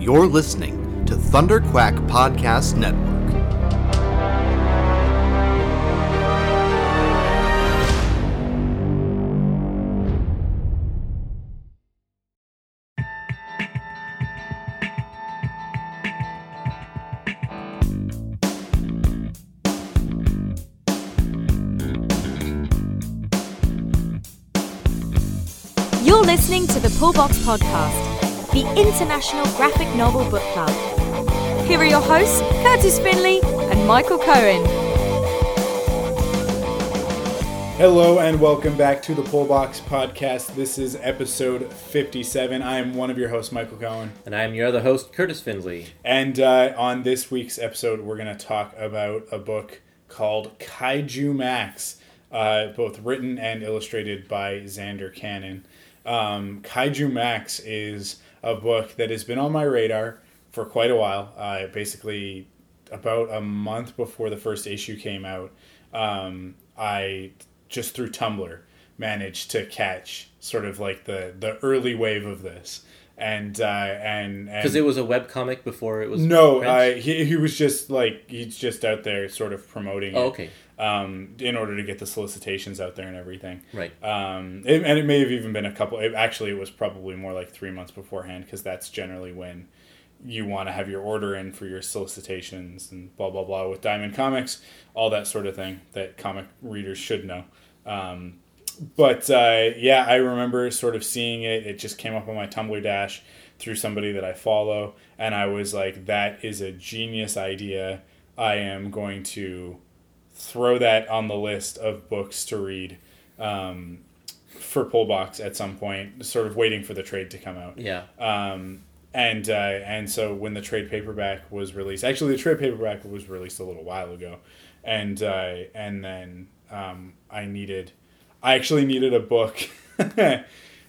You're listening to Thunder Quack Podcast Network. You're listening to the Pullbox Podcast, the international graphic novel book club. Here are your hosts, Kurtis Finley and Michael Cohen. Hello and welcome back to the Pullbox Podcast. This is episode 57. I am one of your hosts, Michael Cohen. And I am your other host, Kurtis Finley. And uh, on this week's episode, we're going to talk about a book called Kaijumax, uh, both written and illustrated by Zander Cannon. Um, Kaijumax is a book that has been on my radar for quite a while. Uh, basically, about a month before the first issue came out, um, I just through Tumblr managed to catch sort of like the the early wave of this. And uh, and Because it was a web comic before it was. no? I, he, he was just like he's just out there sort of promoting Oh, it, okay. Um, in order to get the solicitations out there and everything. Right. Um, it, and it may have even been a couple. It, actually, it was probably more like three months beforehand because that's generally when you want to have your order in for your solicitations and blah blah blah with Diamond Comics, all that sort of thing that comic readers should know. Um, but uh, yeah, I remember sort of seeing it. It just came up on my Tumblr dash through somebody that I follow, and I was like, "That is a genius idea. I am going to throw that on the list of books to read um, for Pullbox at some point." Sort of waiting for the trade to come out. Yeah. Um, and uh, and so when the trade paperback was released, actually the trade paperback was released a little while ago, and uh, and then um, I needed, I actually needed a book.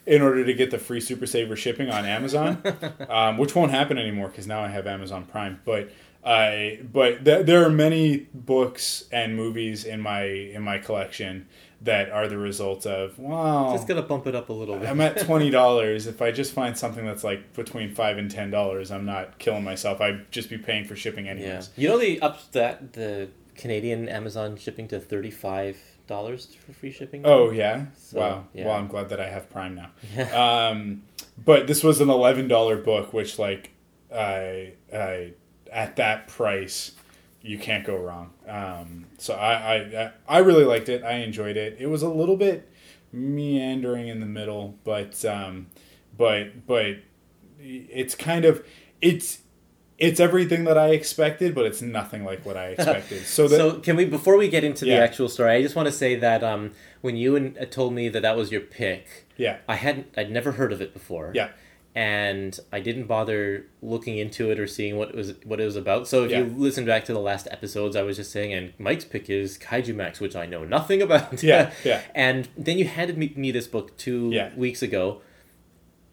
In order to get the free Super Saver shipping on Amazon, um, which won't happen anymore because now I have Amazon Prime. But I, but th- there are many books and movies in my in my collection that are the result of wow. Just gonna bump it up a little bit. I'm at twenty dollars. If I just find something that's like between five and ten dollars, I'm not killing myself. I'd just be paying for shipping yeah. anyways. You know they upped that the Canadian Amazon shipping to thirty five dollars for free shipping. Oh yeah, So, wow. yeah. Well, I'm glad that I have Prime now. Yeah. Um, but this was an eleven dollar book, which like I I at that price, you can't go wrong. Um, so I, I I really liked it. I enjoyed it. It was a little bit meandering in the middle, but um, but but it's kind of it's it's everything that I expected, but it's nothing like what I expected. So that So can we before we get into Yeah. the actual story, I just want to say that um, when you and, uh, told me that that was your pick, yeah I hadn't I'd never heard of it before. yeah and I didn't bother looking into it or seeing what it was what it was about. So if Yeah. you listen back to the last episodes, I was just saying, and Mike's pick is Kaijumax, which I know nothing about. Yeah, yeah. and then you handed me, me this book two Yeah. weeks ago,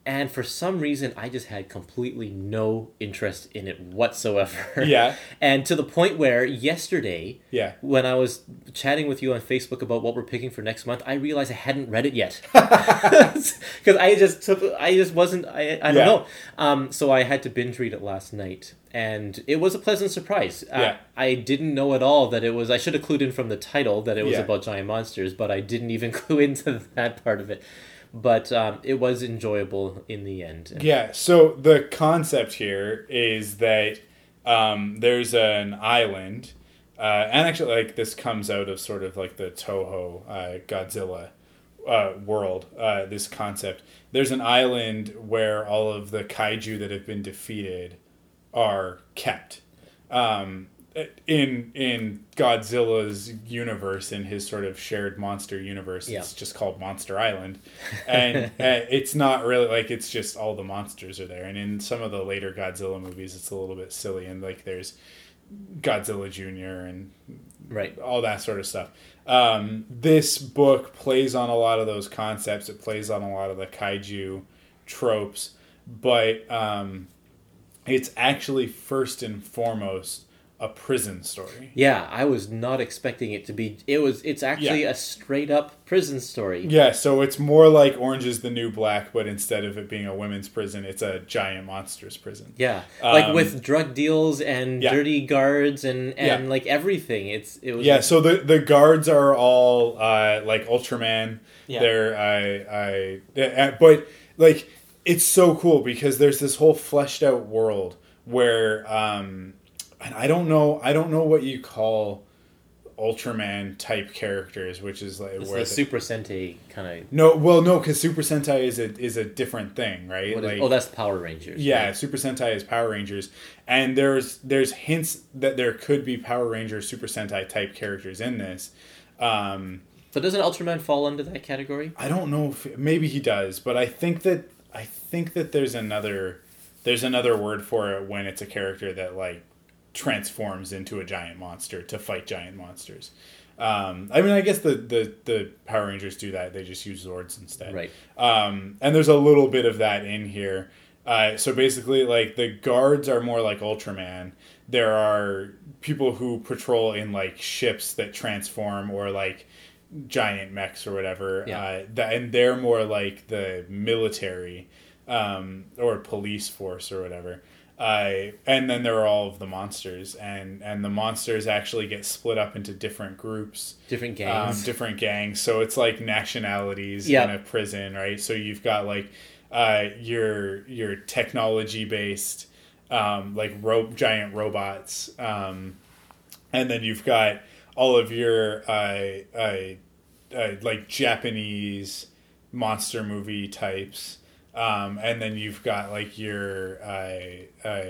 and for some reason, I just had completely no interest in it whatsoever. Yeah. and to the point where yesterday, yeah. when I was chatting with you on Facebook about what we're picking for next month, I realized I hadn't read it yet because I just took I just wasn't I, I don't Yeah. know. Um, so I had to binge read it last night, and it was a pleasant surprise. Yeah. I, I didn't know at all that it was. I should have clued in from the title that it was Yeah. about giant monsters, but I didn't even clue into that part of it. But um, it was enjoyable in the end. Yeah, so the concept here is that um, there's an island, uh, and actually, like this comes out of sort of like the Toho uh, Godzilla uh, world. Uh, this concept. There's an island where all of the kaiju that have been defeated are kept. Um, in in Godzilla's universe, in his sort of shared monster universe, Yeah. it's just called Monster Island, and uh, it's not really like it's just all the monsters are there. And in some of the later Godzilla movies, it's a little bit silly, and like there's Godzilla Junior and Right. all that sort of stuff. Um, this book plays on a lot of those concepts. It plays on a lot of the kaiju tropes, but um, it's actually first and foremost a prison story. Yeah, I was not expecting it to be. It was. It's actually Yeah. a straight up prison story. Yeah, so it's more like Orange is the New Black, but instead of it being a women's prison, it's a giant monsters prison. Yeah, like Um, with drug deals and yeah. dirty guards and and Yeah. like everything. It's it was. Yeah, so the the guards are all uh, like Ultraman. Yeah. They're I I uh, but like it's so cool because there's this whole fleshed out world where um and I don't know I don't know what you call Ultraman type characters, which is like it's where the the- Super Sentai kind of. no well no because Super Sentai is a is a different thing, right? like oh, that's Power Rangers. yeah, right? Super Sentai is Power Rangers, and there's there's hints that there could be Power Rangers, Super Sentai type characters in this. Um, But doesn't Ultraman fall under that category? I don't know if maybe he does, but I think that I think that there's another there's another word for it when it's a character that like transforms into a giant monster to fight giant monsters. Um, I mean, I guess the, the, the Power Rangers do that. They just use Zords instead. Right. Um, and there's a little bit of that in here. Uh, so basically, like the guards are more like Ultraman. There are people who patrol in like ships that transform or like giant mechs or whatever. Yeah. Uh, that, and they're more like the military um, or police force or whatever. Uh, and then there are all of the monsters, and and the monsters actually get split up into different groups Different um, gangs. different gangs. So it's like nationalities Yeah. in a prison, right? So you've got like uh, your your technology based, um, like ro- giant robots, um, and then you've got all of your uh, uh, uh, like Japanese monster movie types. Um, and then you've got like your uh, uh,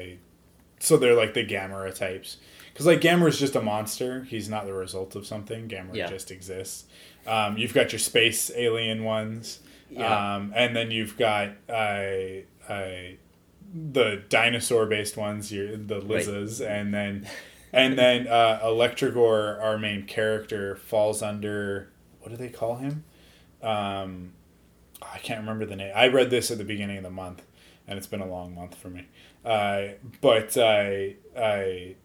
so they're like the Gamera types because like Gamera is just a monster. He's not the result of something. Gamera Yeah. just exists. Um, you've got your space alien ones, Yeah. um, and then you've got uh, uh, the dinosaur based ones. Your the Lizzas, and then and then uh, Electrogor, our main character, falls under what do they call him? Um, I can't remember the name. I read this at the beginning of the month, and it's been a long month for me. Uh, but I, I,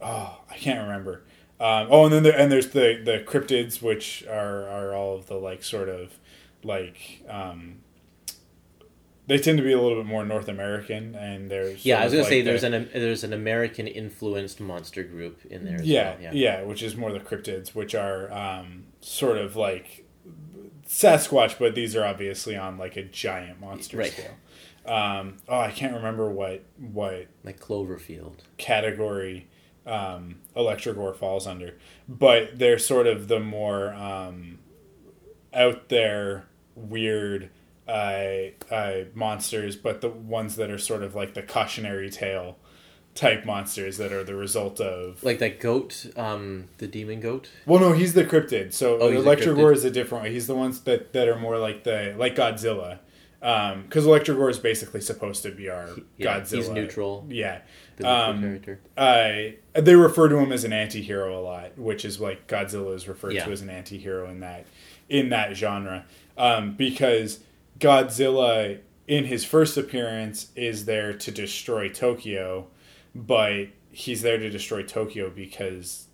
oh, I can't remember. Um, oh, and then there, and there's the the cryptids, which are are all of the like sort of like um, they tend to be a little bit more North American, and there's yeah, I was gonna like say the- there's an there's an American influenced monster group in there. As yeah, well. yeah, which is more the cryptids, which are um, sort of like Sasquatch, but these are obviously on like a giant monster Right. scale. Um, oh, I can't remember what what like Cloverfield. category um, Electrogor falls under, but they're sort of the more um, out there, weird uh, uh, monsters, but the ones that are sort of like the cautionary tale type monsters that are the result of Like that goat, um, the demon goat. well, no, he's the cryptid. So Oh, Electrogor is a different one. He's the ones that, that are more like the like Godzilla, because Electrogor is basically supposed to be our Yeah, Godzilla. he's neutral. Yeah, The Um, character. uh, they refer to him as an anti-hero a lot, which is like Godzilla is referred Yeah. to as an anti-hero in that in that genre, um, because Godzilla in his first appearance is there to destroy Tokyo, but he's there to destroy Tokyo because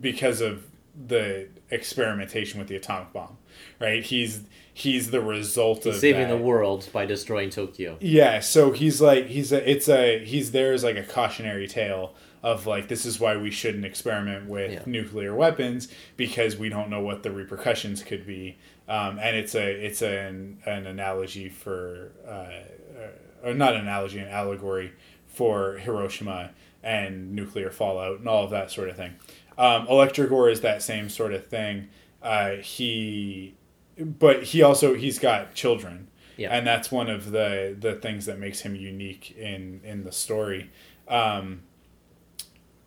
because of the experimentation with the atomic bomb, right? He's he's the result He's of saving that. the world by destroying Tokyo. Yeah, so he's like he's a it's a he's there as like a cautionary tale of like this is why we shouldn't experiment with Yeah. nuclear weapons because we don't know what the repercussions could be, um, and it's a it's an an analogy for uh, or not an analogy an allegory for Hiroshima and nuclear fallout and all of that sort of thing. Um, Electrogor is that same sort of thing. Uh, he, but he also he's got children Yeah. and that's one of the the things that makes him unique in in the story um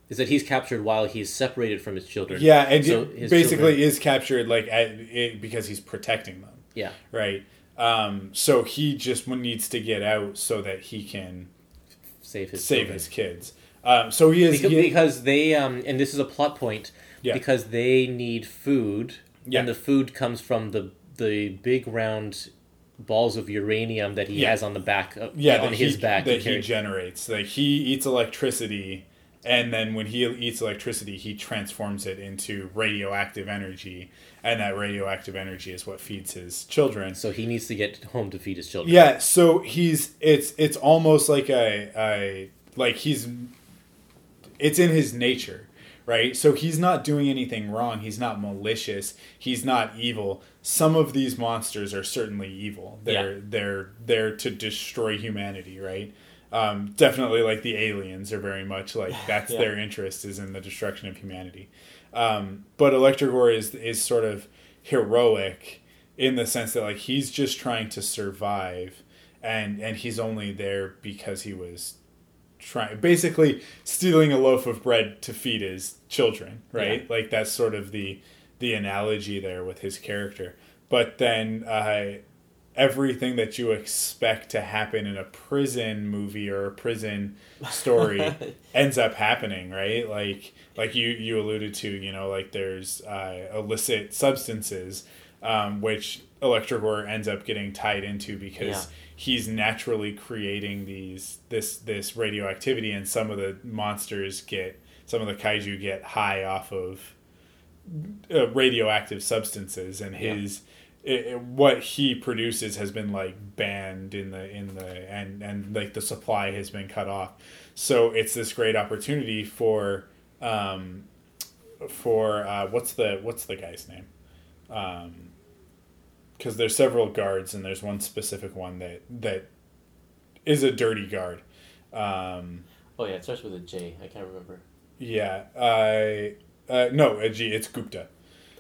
Is that he's captured while he's separated from his children. yeah and So basically children- is captured like at, it, because he's protecting them Yeah. right um so he just needs to get out so that he can Save his save children. his kids um so he is because, he- because they um and this is a plot point Yeah. because they need food Yeah. and the food comes from the the big round balls of uranium that he Yeah. has on the back of, yeah on his he, back that he generates like he eats electricity and then when he eats electricity, he transforms it into radioactive energy, and that radioactive energy is what feeds his children. So he needs to get home to feed his children. Yeah, so he's it's it's almost like a, a like he's it's in his nature, right? So he's not doing anything wrong. He's not malicious. He's not evil. Some of these monsters are certainly evil. They're Yeah. they're there to destroy humanity, right? Um, definitely, like the aliens are very much like that's Yeah. their interest is in the destruction of humanity. Um, but Electrogor is is sort of heroic in the sense that like he's just trying to survive, and and he's only there because he was trying basically stealing a loaf of bread to feed his children right Yeah. like that's sort of the the analogy there with his character but then uh everything that you expect to happen in a prison movie or a prison story ends up happening right like like you you alluded to you know like there's uh, illicit substances um, which Electrogor ends up getting tied into because Yeah. he's naturally creating these this this radioactivity and some of the monsters get some of the kaiju get high off of uh, radioactive substances and his it, it- what he produces has been like banned in the in the and and like the supply has been cut off. So it's this great opportunity for um for uh what's the what's the guy's name? Um because there's several guards and there's one specific one that that is a dirty guard. Um Oh yeah, it starts with a J. I can't remember. yeah i uh no uh, gee it's gupta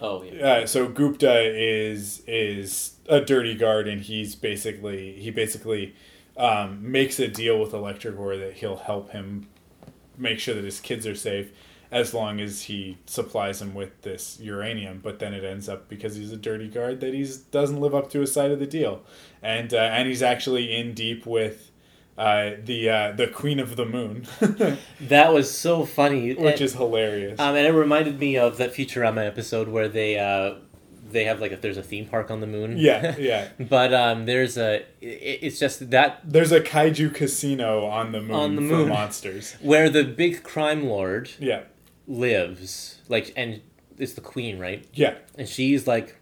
Oh yeah. uh, so Gupta is is a dirty guard, and he's basically he basically um, makes a deal with Electrogor that he'll help him make sure that his kids are safe as long as he supplies him with this uranium. But then it ends up because he's a dirty guard that he doesn't live up to his side of the deal, and uh, and he's actually in deep with. Uh, the uh, the Queen of the Moon, That was so funny. which And- is hilarious. Um, and it reminded me of that Futurama episode where they uh, they have like if there's a theme park on the moon. yeah, yeah. but um, there's a it, it's just that There's a kaiju casino on the moon On the for moon. monsters. where the big crime lord Yeah, lives, like, and it's the queen, right? yeah, And she's like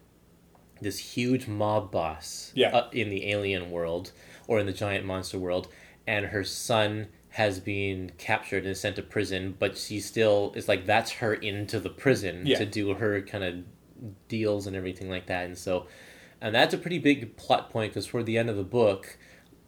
this huge mob boss Yeah. uh, in the alien world or in the giant monster world, and her son has been captured and sent to prison, but she still is like that's her into the prison Yeah. to do her kind of deals and everything like that, and so, and that's a pretty big plot point because toward the end of the book,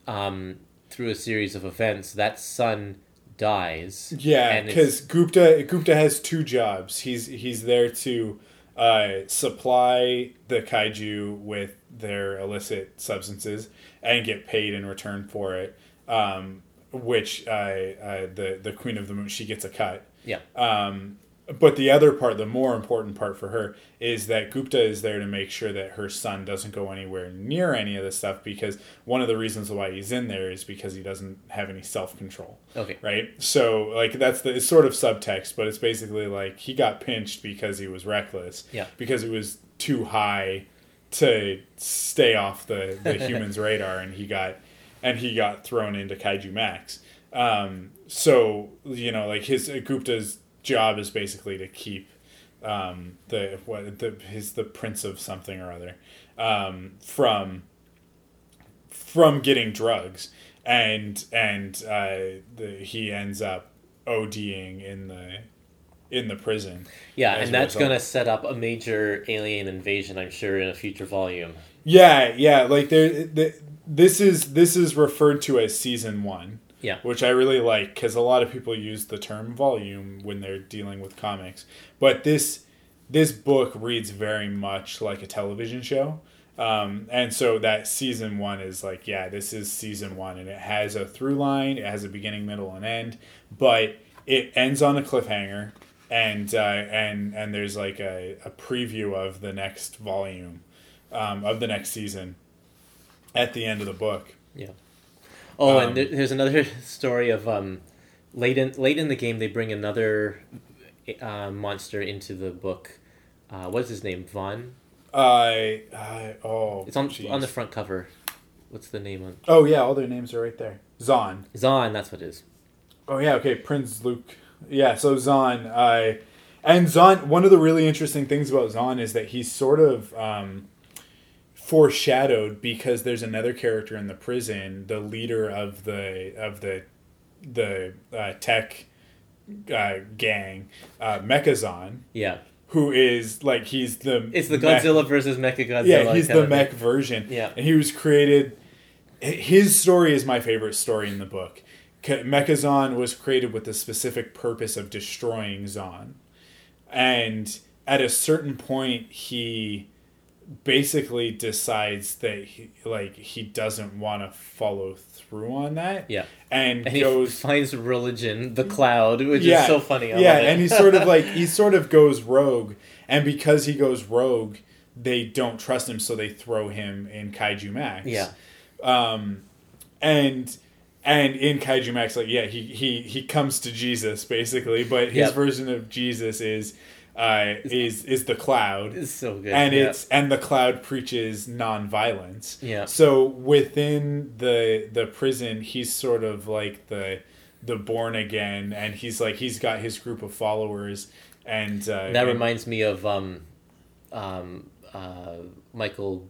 um, through a series of events, that son dies. yeah. Because Gupta Gupta has two jobs. He's he's there to uh, supply the kaiju with their illicit substances and get paid in return for it. Um, which uh, uh, the the Queen of the Moon she gets a cut. yeah. Um, but the other part, the more important part for her, is that Gupta is there to make sure that her son doesn't go anywhere near any of this stuff because one of the reasons why he's in there is because he doesn't have any self control. Okay. Right? So, like, that's the it's sort of subtext, but it's basically like he got pinched because he was reckless. Yeah. Because it was too high to stay off the, the human's radar and he got and he got thrown into Kaijumax. Um, so you know, like his Gupta's job is basically to keep um, the what the his the prince of something or other um, from from getting drugs, and and uh, the, he ends up ODing in the in the prison. Yeah, and that's going to set up a major alien invasion, I'm sure, in a future volume. Yeah, yeah, like there. The, this is this is referred to as season one. Yeah. which I really like because a lot of people use the term volume when they're dealing with comics, but this this book reads very much like a television show. Um, and so that season one is like, yeah, this is season one, and it has a through line, it has a beginning, middle, and end, but it ends on a cliffhanger, and uh, and and there's like a, a preview of the next volume, um, of the next season, at the end of the book. Yeah. Oh, Um, and there's another story of um, late in late in the game they bring another uh, monster into the book. Uh, what's his name? Vaughn. I, I oh, It's on jeez. on the front cover. What's the name on? Oh yeah, all their names are right there. Zonn. Zonn. That's what it is. Oh yeah, okay. Prince Luke. Yeah, so Zonn, uh, and Zonn. One of the really interesting things about Zonn is that he's sort of um, foreshadowed because there's another character in the prison, the leader of the of the the uh, tech uh, gang, uh, Mecha-Zonn, Yeah. who is like he's the It's the mech- Godzilla versus Mechagodzilla. yeah, he's the mech thing. version. Yeah. and he was created. His story is my favorite story in the book. Mecha-Zonn was created with the specific purpose of destroying Zonn, and at a certain point, he basically decides that he, like he doesn't want to follow through on that. Yeah. and, And he goes finds religion, the cloud, which is so funny. I yeah, and he sort of like he sort of goes rogue, and because he goes rogue, they don't trust him, so they throw him in Kaijumax. yeah, Um, and and in Kaijumax, like yeah, he he he comes to Jesus basically, but his Yep. version of Jesus is uh is is the cloud it's so good. and yeah. it's and the cloud preaches nonviolence. Yeah. So within the the prison, he's sort of like the the born again, and he's like he's got his group of followers, and uh, that and- reminds me of um, um, uh, Michael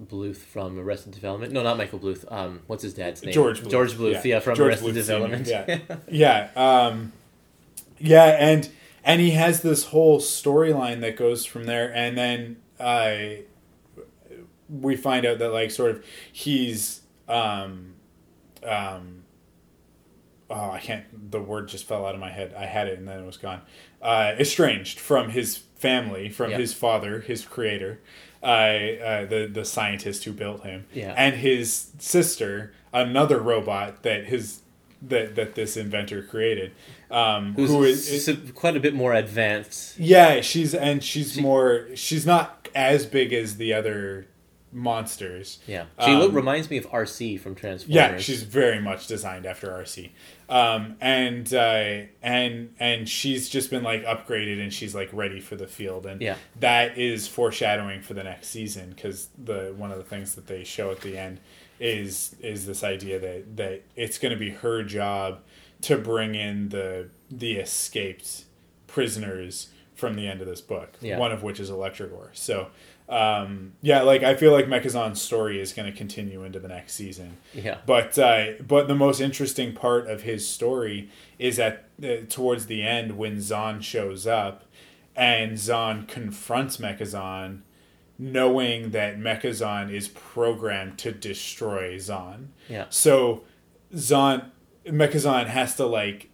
Bluth from Arrested Development. No, not Michael Bluth. Um, what's his dad's name? George Bluth. George Bluth. Yeah, from George Arrested Bluth Development. Yeah, yeah, um, yeah, and and he has this whole storyline that goes from there, and then uh, we find out that like sort of he's um, um, oh I can't the word just fell out of my head. I had it and then it was gone. Uh, estranged from his family, from Yeah. his father, his creator, uh, uh, the the scientist who built him, Yeah. and his sister, another robot that his that that this inventor created, um, Who's who is, is quite a bit more advanced. yeah, she's and she's more she's not as big as the other monsters. Yeah, she look, Um, reminds me of Arcee from Transformers. Yeah, she's very much designed after Arcee, um, and uh, and and she's just been like upgraded, and she's like ready for the field, and Yeah. that is foreshadowing for the next season because the one of the things that they show at the end is is this idea that that it's going to be her job to bring in the the escaped prisoners from the end of this book. Yeah. One of which is Electrogore. So. Um, yeah, like I feel like Mecha-Zonn's story is going to continue into the next season. yeah, But uh, but the most interesting part of his story is at uh, towards the end when Zonn shows up, and Zonn confronts Mecha-Zonn, knowing that Mecha-Zonn is programmed to destroy Zonn. yeah, So Zonn Mecha-Zonn has to like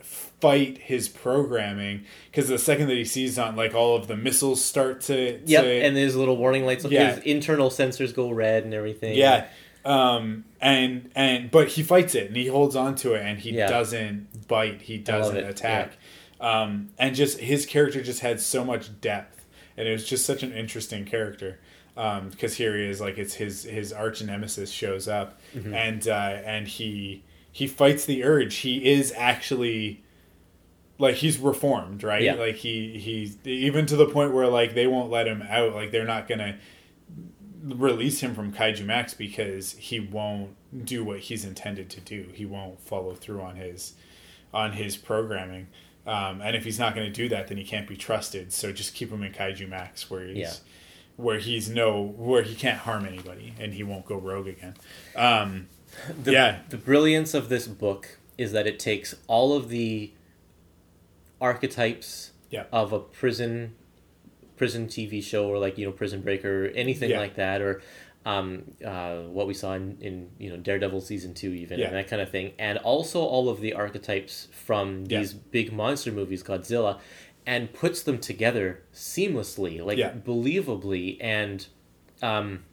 fight his programming because the second that he sees Zonn, like all of the missiles start to yep. And there's little warning lights. Yeah. His internal sensors go red and everything. Yeah. Um and and but he fights it and he holds on to it and he Yeah. doesn't bite, he doesn't attack. Um and just his character just had so much depth and it was just such an interesting character. Um because here he is like it's his his arch nemesis shows up Mm-hmm. and uh and he he fights the urge. He is actually like he's reformed, right? Yeah. Like he he's even to the point where like they won't let him out. Like they're not gonna release him from Kaijumax because he won't do what he's intended to do. He won't follow through on his on his programming. Um, and if he's not going to do that, then he can't be trusted. So just keep him in Kaijumax, where he's Yeah. where he's no where he can't harm anybody, and he won't go rogue again. Um, The, Yeah. The brilliance of this book is that it takes all of the archetypes Yeah. of a prison prison TV show or like you know Prison Break or anything Yeah. like that or um, uh, what we saw in, in you know Daredevil season two even Yeah. and that kind of thing and also all of the archetypes from Yeah. these big monster movies Godzilla and puts them together seamlessly like Yeah. believably and um,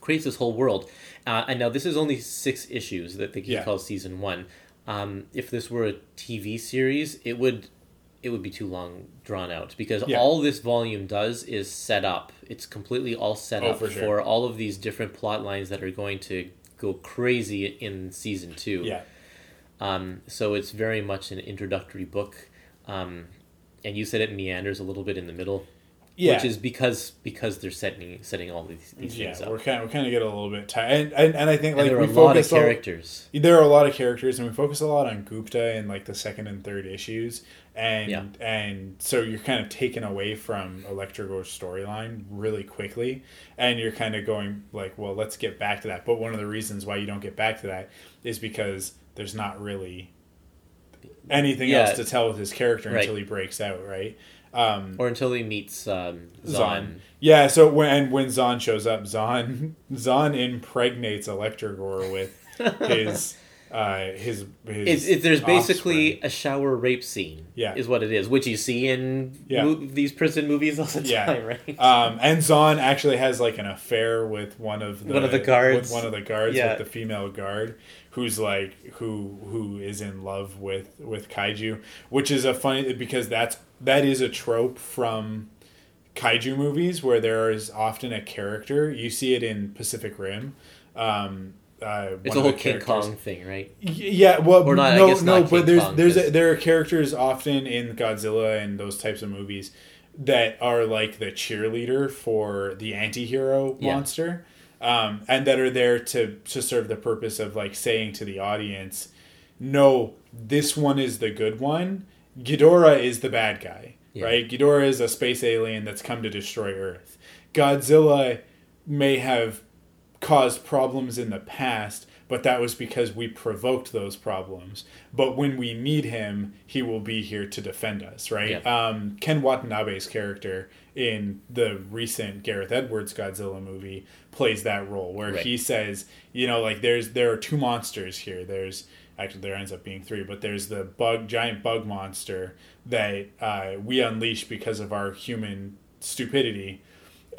creates this whole world. Uh, and now this is only six issues that they Yeah. call season one. Um, if this were a TV series, it would it would be too long drawn out because Yeah. all this volume does is set up. It's completely all set Oh, up for for, all of these different plot lines that are going to go crazy in season two. yeah, Um, so it's very much an introductory book. Um, and you said it meanders a little bit in the middle. Yeah. which is because because they're setting setting all these, these yeah, things up. we're kind of, we kind of get a little bit tired, and, and and I think like there are we a lot of focus a- characters. there are a lot of characters, and we focus a lot on Gupta in like the second and third issues, and Yeah. and so you're kind of taken away from Electrogor's storyline really quickly, and you're kind of going like, well, let's get back to that. But one of the reasons why you don't get back to that is because there's not really anything Yeah. else to tell with his character Right. until he breaks out, right? Um, Or until he meets um, Zonn. Zonn. Yeah, so when when Zonn shows up, Zonn Zonn impregnates Electrogor with his uh his his It's, it, there's basically offspring. a shower rape scene. Yeah. is what it is, which you see in Yeah. mo- these prison movies all the Yeah. time, right? um and Zonn actually has like an affair with one of the One of the guards. with one of the guards Yeah. with the female guard who's like who who is in love with with kaiju which is a funny because that's that is a trope from kaiju movies where there is often a character you see it in Pacific Rim um uh, it's a whole King Kong thing, right? Yeah, well, Or not, I no, guess no, but King there's Kong, there's a, there are characters often in Godzilla and those types of movies that are like the cheerleader for the anti-hero Yeah. monster, um, and that are there to to serve the purpose of like saying to the audience, "No, this one is the good one. Ghidorah is the bad guy, Yeah. right? Ghidorah is a space alien that's come to destroy Earth. Godzilla may have caused problems in the past, but that was because we provoked those problems. But when we need him, he will be here to defend us, right? Yeah. Um, Ken Watanabe's character in the recent Gareth Edwards Godzilla movie plays that role, where Right. he says, you know, like there's there are two monsters here. There's actually there ends up being three, but there's the bug giant bug monster that uh, we unleash because of our human stupidity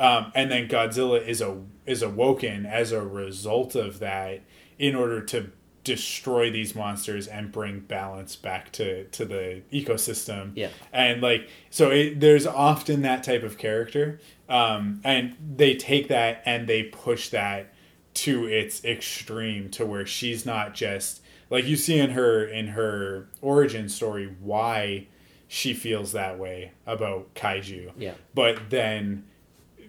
um, and then Godzilla is a is awoken as a result of that in order to destroy these monsters and bring balance back to to the ecosystem. Yeah. and like so, it, there's often that type of character, um, and they take that and they push that to its extreme to where she's not just like you see in her in her origin story why she feels that way about kaiju Yeah. but then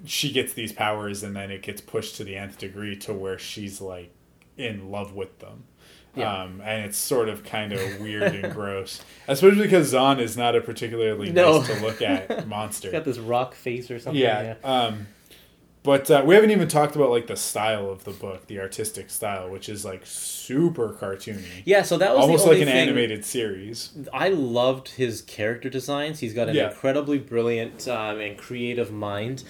she gets these powers and then it gets pushed to the nth degree to where she's like in love with them Yeah. um, and it's sort of kind of weird and gross especially because Zonn is not a particularly No. nice to look at monster Got this rock face or something. yeah, um but uh, we haven't even talked about like the style of the book the artistic style which is like super cartoony Yeah, so that was almost like an animated series I loved his character designs. He's got an Yeah. incredibly brilliant um, and creative mind.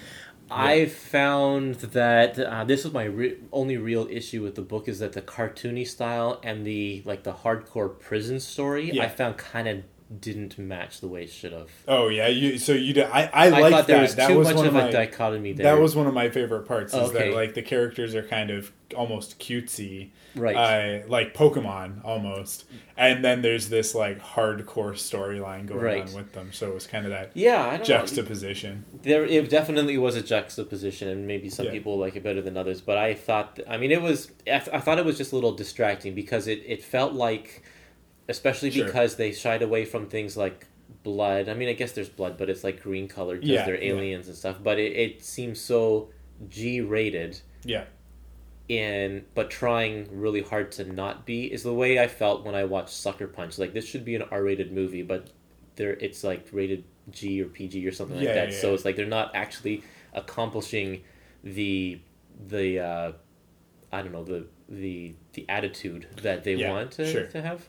I found that uh, this was my re- only real issue with the book is that the cartoony style and the like the hardcore prison story Yeah. I found kind of didn't match the way it should have. oh yeah you so you did i i, I like thought there that was that too was much one of my dichotomy there. That was one of my favorite parts. Is Okay. that like the characters are kind of almost cutesy, Right. Uh, like Pokemon almost, and then there's this like hardcore storyline going Right. on with them. So it was kind of that yeah, don't know. juxtaposition. There, it definitely was a juxtaposition, and maybe some Yeah. people like it better than others. But I thought, I mean, it was. I, I thought it was just a little distracting because it, it felt like, especially Sure. because they shied away from things like blood. I mean, I guess there's blood, but it's like green colored because Yeah, they're yeah. aliens and stuff. But it, it seems so G rated Yeah, in but trying really hard to not be is the way I felt when I watched Sucker Punch. Like this should be an R rated movie, but there it's like rated G or PG or something like that. yeah, so yeah. it's like they're not actually accomplishing the the uh, I don't know the the the attitude that they Yeah, want to, sure. to have.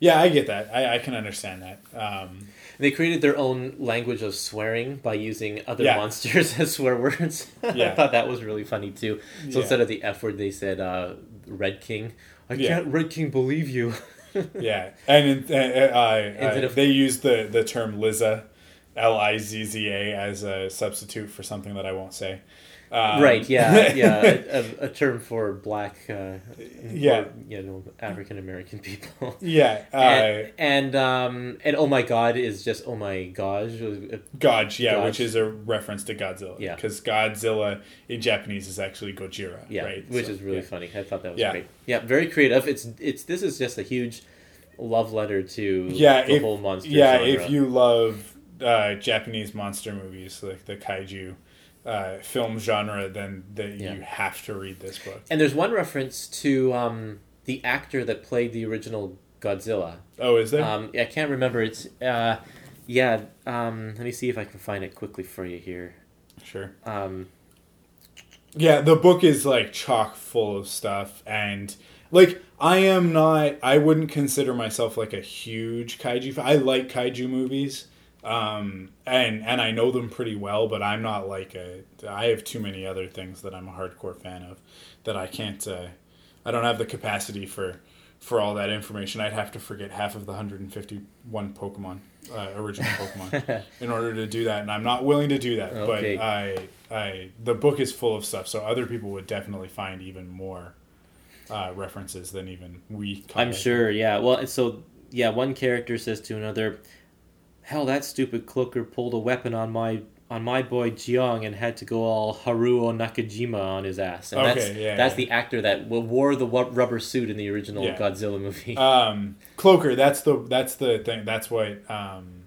Yeah, I get that. I, I can understand that. Um, They created their own language of swearing by using other Yeah. monsters as swear words. Yeah. I thought that was really funny too. So Yeah. instead of the F word, they said uh, Red King. I can't Red King believe you. yeah, and in, uh, uh, uh, they used the the term Lizza, L I Z Z A, as a substitute for something that I won't say. Um, right? Yeah, yeah. A, a, term for black, uh, Yeah. or, you know, African American people. yeah. Uh, and and, um, and oh my god is just oh my gosh. Gosh. yeah, Goj. which is a reference to Godzilla. Yeah. Because Godzilla in Japanese is actually Gojira. Yeah, right? which So, is really yeah. funny. I thought that was Yeah. great. Yeah, very creative. It's it's this is just a huge love letter to Yeah, the if, whole monster. yeah. genre. If you love uh, Japanese monster movies, like the kaiju uh, film genre, then that Yeah. you have to read this book. And there's one reference to um, the actor that played the original Godzilla. Oh, is there? Um, I can't remember. It's uh, yeah. Um, let me see if I can find it quickly for you here. sure. Um, Yeah, the book is like chock full of stuff and like I am not I wouldn't consider myself like a huge kaiju fan. I like kaiju movies. Um and and I know them pretty well, but I'm not like a I have too many other things that I'm a hardcore fan of that I can't uh I don't have the capacity for for all that information. I'd have to forget half of the 151 Pokemon uh, original Pokemon in order to do that, and I'm not willing to do that. Okay. But I, I, the book is full of stuff, so other people would definitely find even more uh, references than even we. I'm sure. Yeah. Well, so yeah, one character says to another, "Hell, that stupid cloaker pulled a weapon on my on my boy Jiang and had to go all Haruo Nakajima on his ass." And that's Okay, yeah, that's yeah. the actor that wore the rubber suit in the original Yeah. Godzilla movie. Um, Cloaker. That's the that's the thing. That's what. Um,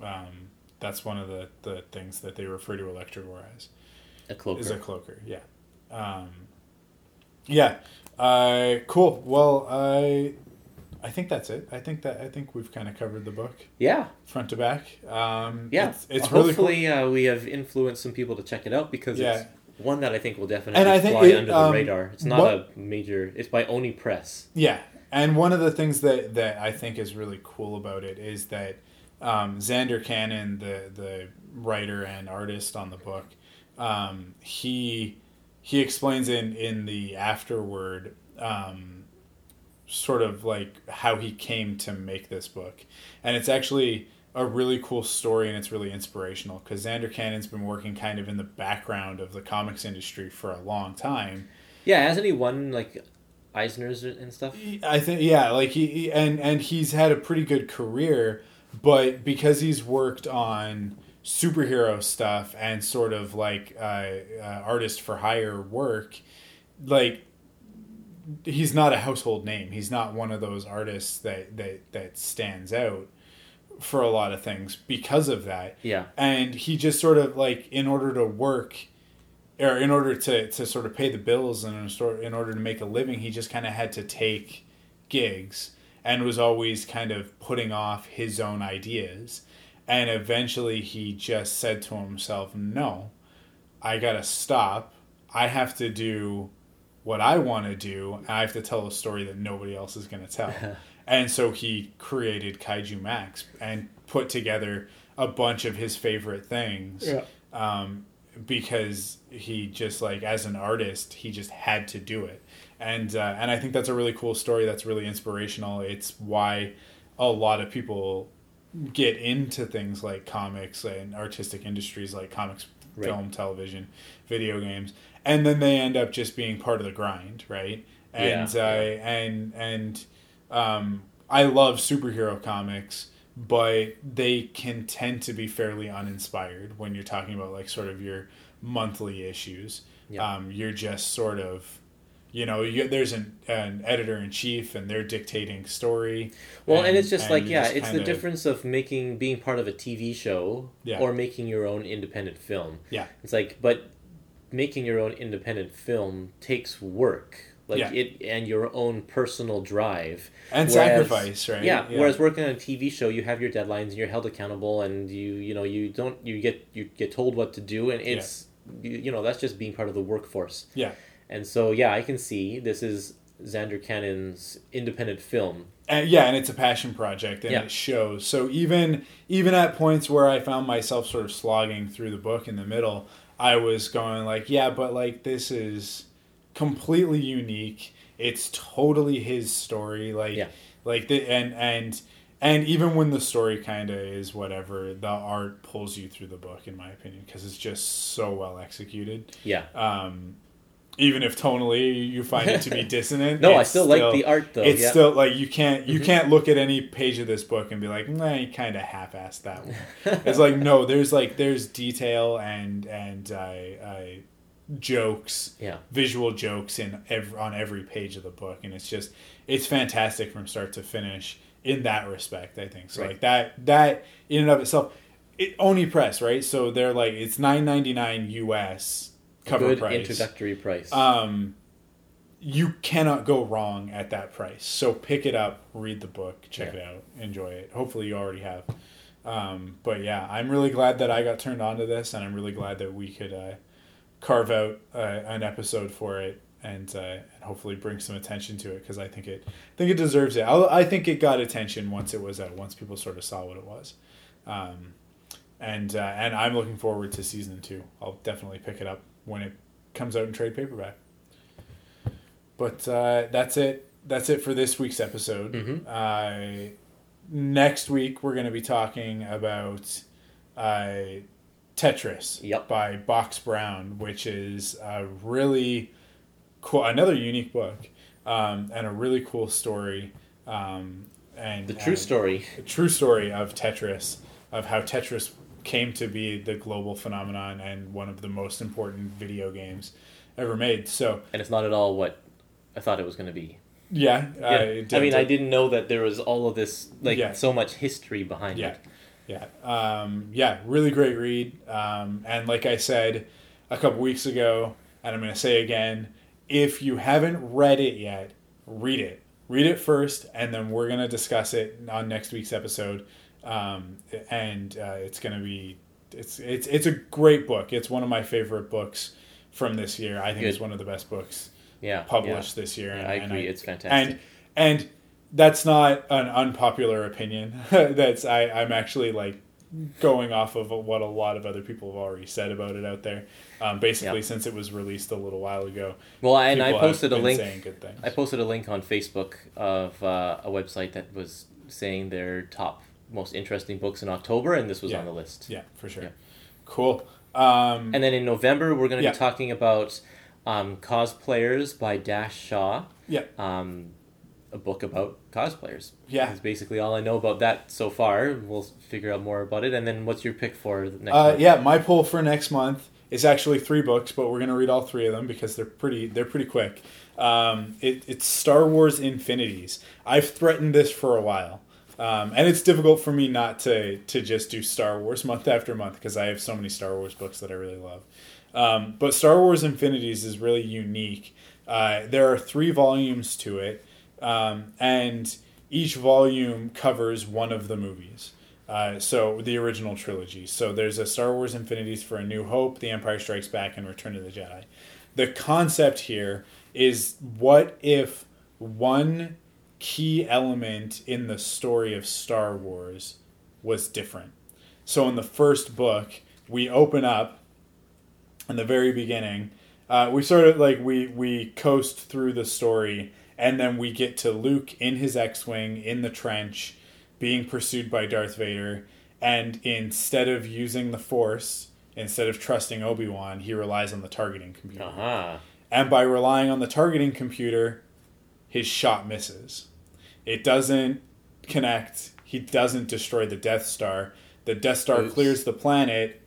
um, that's one of the, the things that they refer to Electrogor as. a cloaker. Is a cloaker. Yeah. Um, yeah. Uh, cool. Well, I. I think that's it. I think that I think we've kind of covered the book yeah. front to back. Um, Yeah. it's, it's really cool. Hopefully, uh, we have influenced some people to check it out because Yeah. it's one that I think will definitely And I think fly it, under the um, radar. It's not what- a major. It's by Oni Press. Yeah, and one of the things that that I think is really cool about it is that um, Zander Cannon, the the writer and artist on the book, um, he he explains in in the afterword. Um, sort of like how he came to make this book and it's actually a really cool story and it's really inspirational because Zander Cannon's been working kind of in the background of the comics industry for a long time Yeah, hasn't he won like Eisner's and stuff? I think yeah, like he, he- and and he's had a pretty good career, but because he's worked on superhero stuff and sort of like uh, uh, artist for hire work, like he's not a household name. He's not one of those artists that that that stands out for a lot of things because of that Yeah. and he just sort of like in order to work or in order to, to sort of pay the bills and in, sort in order to make a living he just kind of had to take gigs and was always kind of putting off his own ideas and eventually he just said to himself no i gotta stop i have to do what i want to do i have to tell a story that nobody else is going to tell. And so he created Kaijumax and put together a bunch of his favorite things um, because he just like as an artist he just had to do it. And uh, and I think that's a really cool story that's really inspirational. It's why a lot of people get into things like comics and artistic industries like comics Right. film television video games and then they end up just being part of the grind right and Yeah. uh, and and um, I love superhero comics, but they can tend to be fairly uninspired when you're talking about like sort of your monthly issues. Yeah. Um, you're just sort of, you know, you, there's an, an editor in chief and they're dictating story. Well, and, it's just like yeah, just it's the kinda- difference of making being part of a TV show Yeah. or making your own independent film. Yeah. It's like, but making your own independent film takes work, like Yeah. it and your own personal drive And Whereas- sacrifice, right? Yeah, Whereas working on a TV show, you have your deadlines and you're held accountable, and you you know you don't you get you get told what to do, and it's you, you know that's just being part of the workforce. yeah. And so yeah, I can see this is Zander Cannon's independent film. and yeah and it's a passion project and Yeah. it shows so even even at points where i found myself sort of slogging through the book in the middle i was going like yeah but like this is completely unique it's totally his story like Yeah. like the and and and even when the story kind of is whatever the art pulls you through the book in my opinion because it's just so well executed Yeah. um even if tonally you find it to be dissonant No, I it's still like the art, though, it's yeah. Mm-hmm. still like you can't you can't look at any page of this book and be like nah you kind of half-assed that one it's like no there's like there's detail and and uh, uh, jokes Yeah. visual jokes in every, on every page of the book and it's just it's fantastic from start to finish in that respect i think so Right. like that that in and of itself it Oni Press, right? So they're like it's nine ninety nine US cover Good price. introductory price. Um, you cannot go wrong at that price. So pick it up, read the book, check Yeah. it out, enjoy it. Hopefully, you already have. Um, but yeah, I'm really glad that I got turned on to this, and I'm really glad that we could uh, carve out uh, an episode for it and uh, and hopefully bring some attention to it because I think it I think it deserves it. I'll, I think it got attention once it was out, once people sort of saw what it was. Um, and uh, and I'm looking forward to season two. I'll definitely pick it up when it comes out in trade paperback. But uh, that's it. That's it for this week's episode. Mhm. Uh, next week we're going to be talking about uh, Tetris Yep. by Box Brown, which is a really cool, another unique book, um, and a really cool story. Um, and the true and- story. true story of Tetris, of how Tetris came to be the global phenomenon and one of the most important video games ever made. So And it's not at all what I thought it was going to be. yeah, Yeah. it I mean, I didn't know that there was all of this, like, Yeah. so much history behind Yeah, it. yeah, um, yeah. Really great read. Um, and like I said a couple weeks ago, and I'm going to say again, if you haven't read it yet, read it. Read it first, and then we're going to discuss it on next week's episode. Um, and uh, it's going to be it's it's it's a great book. It's one of my favorite books from this year. I think it's one of the best books Yeah. published this year. Yeah, I and agree. It's fantastic. and and that's not an unpopular opinion. that's I I'm actually like going off of what a lot of other people have already said about it out there. Um, basically, Yeah. since it was released a little while ago. Well, and I posted a link. good. I posted a link on Facebook of uh, a website that was saying their top most interesting books in October, and this was Yeah. on the list. yeah, for sure. Yeah. Cool. Um, And then in November, we're going to Yeah. be talking about um, Cosplayers by Dash Shaw, yeah, um, a book about cosplayers. Yeah. That's basically all I know about that so far. We'll figure out more about it. And then what's your pick for the next Uh, month? yeah, my poll for next month is actually three books, but we're gonna read all three of them because they're pretty they're pretty quick. Um, it, it's Star Wars Infinities. I've threatened this for a while, um, and it's difficult for me not to to just do Star Wars month after month because I have so many Star Wars books that I really love. Um, but Star Wars Infinities is really unique. Uh, there are three volumes to it, um, and each volume covers one of the movies. Uh, so the original trilogy. So there's a Star Wars Infinities for A New Hope, The Empire Strikes Back, and Return of the Jedi. The concept here is what if one key element in the story of Star Wars was different? So in the first book, we open up in the very beginning. Uh, we sort of like we we coast through the story, and then we get to Luke in his X-wing in the trench, being pursued by Darth Vader, and instead of using the Force, instead of trusting Obi Wan, he relies on the targeting computer. Uh-huh. And by relying on the targeting computer, his shot misses. It doesn't connect. He doesn't destroy the Death Star. The Death Star Oops. clears the planet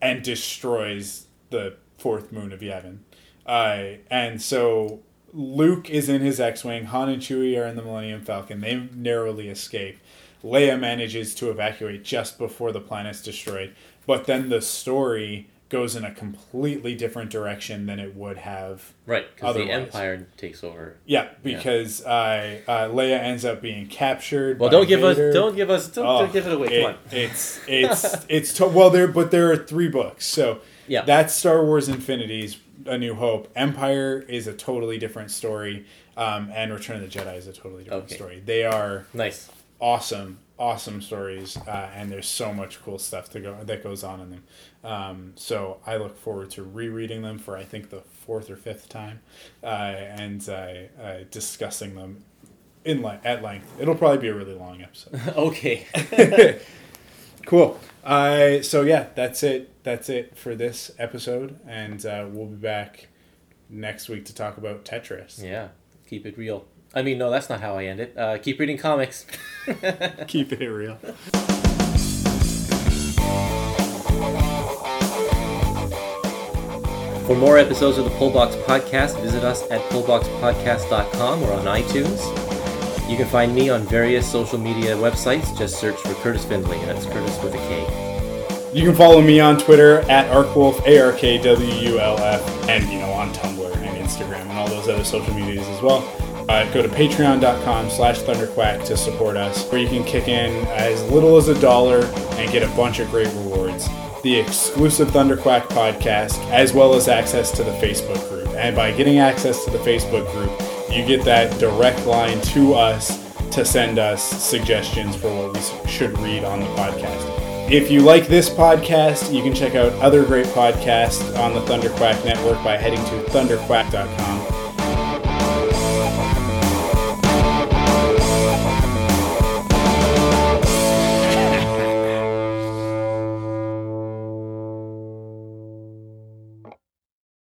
and destroys the fourth moon of Yavin. Uh, and so Luke is in his X-wing. Han and Chewie are in the Millennium Falcon. They narrowly escape. Leia manages to evacuate just before the planet's destroyed. But then the story goes in a completely different direction than it would have Right, because the. Empire takes over. yeah, because uh, uh, Leia ends up being captured. Well, don't give Vader. us, don't give us, don't, Oh, don't give it away. Come on. It's it's it's to, well there, but there are three books. So Yeah. that's Star Wars Infinities, A New Hope. Empire is a totally different story, um, and Return of the Jedi is a totally different Okay. story. They are Nice. awesome, awesome stories, uh, and there's so much cool stuff to go that goes on in them. Um, so I look forward to rereading them for I think the fourth or fifth time, uh, and uh, uh, discussing them in le- at length. It'll probably be a really long episode. okay. cool. Uh, so yeah, that's it. That's it for this episode, and uh, we'll be back next week to talk about Tetris. yeah. Keep it real. I mean, no, that's not how I end it. Uh, keep reading comics. Keep it real. For more episodes of the Pullbox Podcast, visit us at pullboxpodcast.com or on iTunes. You can find me on various social media websites. Just search for Kurtis Finley, and that's Curtis with a K. You can follow me on Twitter at Arkwulf, A R K W U L F, and you know on Tumblr and Instagram and all those other social medias as well. Uh, go to patreon.com slash thunderquack to support us, where you can kick in as little as a dollar and get a bunch of great rewards. The exclusive Thunderquack podcast, as well as access to the Facebook group. And by getting access to the Facebook group, you get that direct line to us to send us suggestions for what we should read on the podcast. If you like this podcast, you can check out other great podcasts on the Thunderquack network by heading to thunderquack.com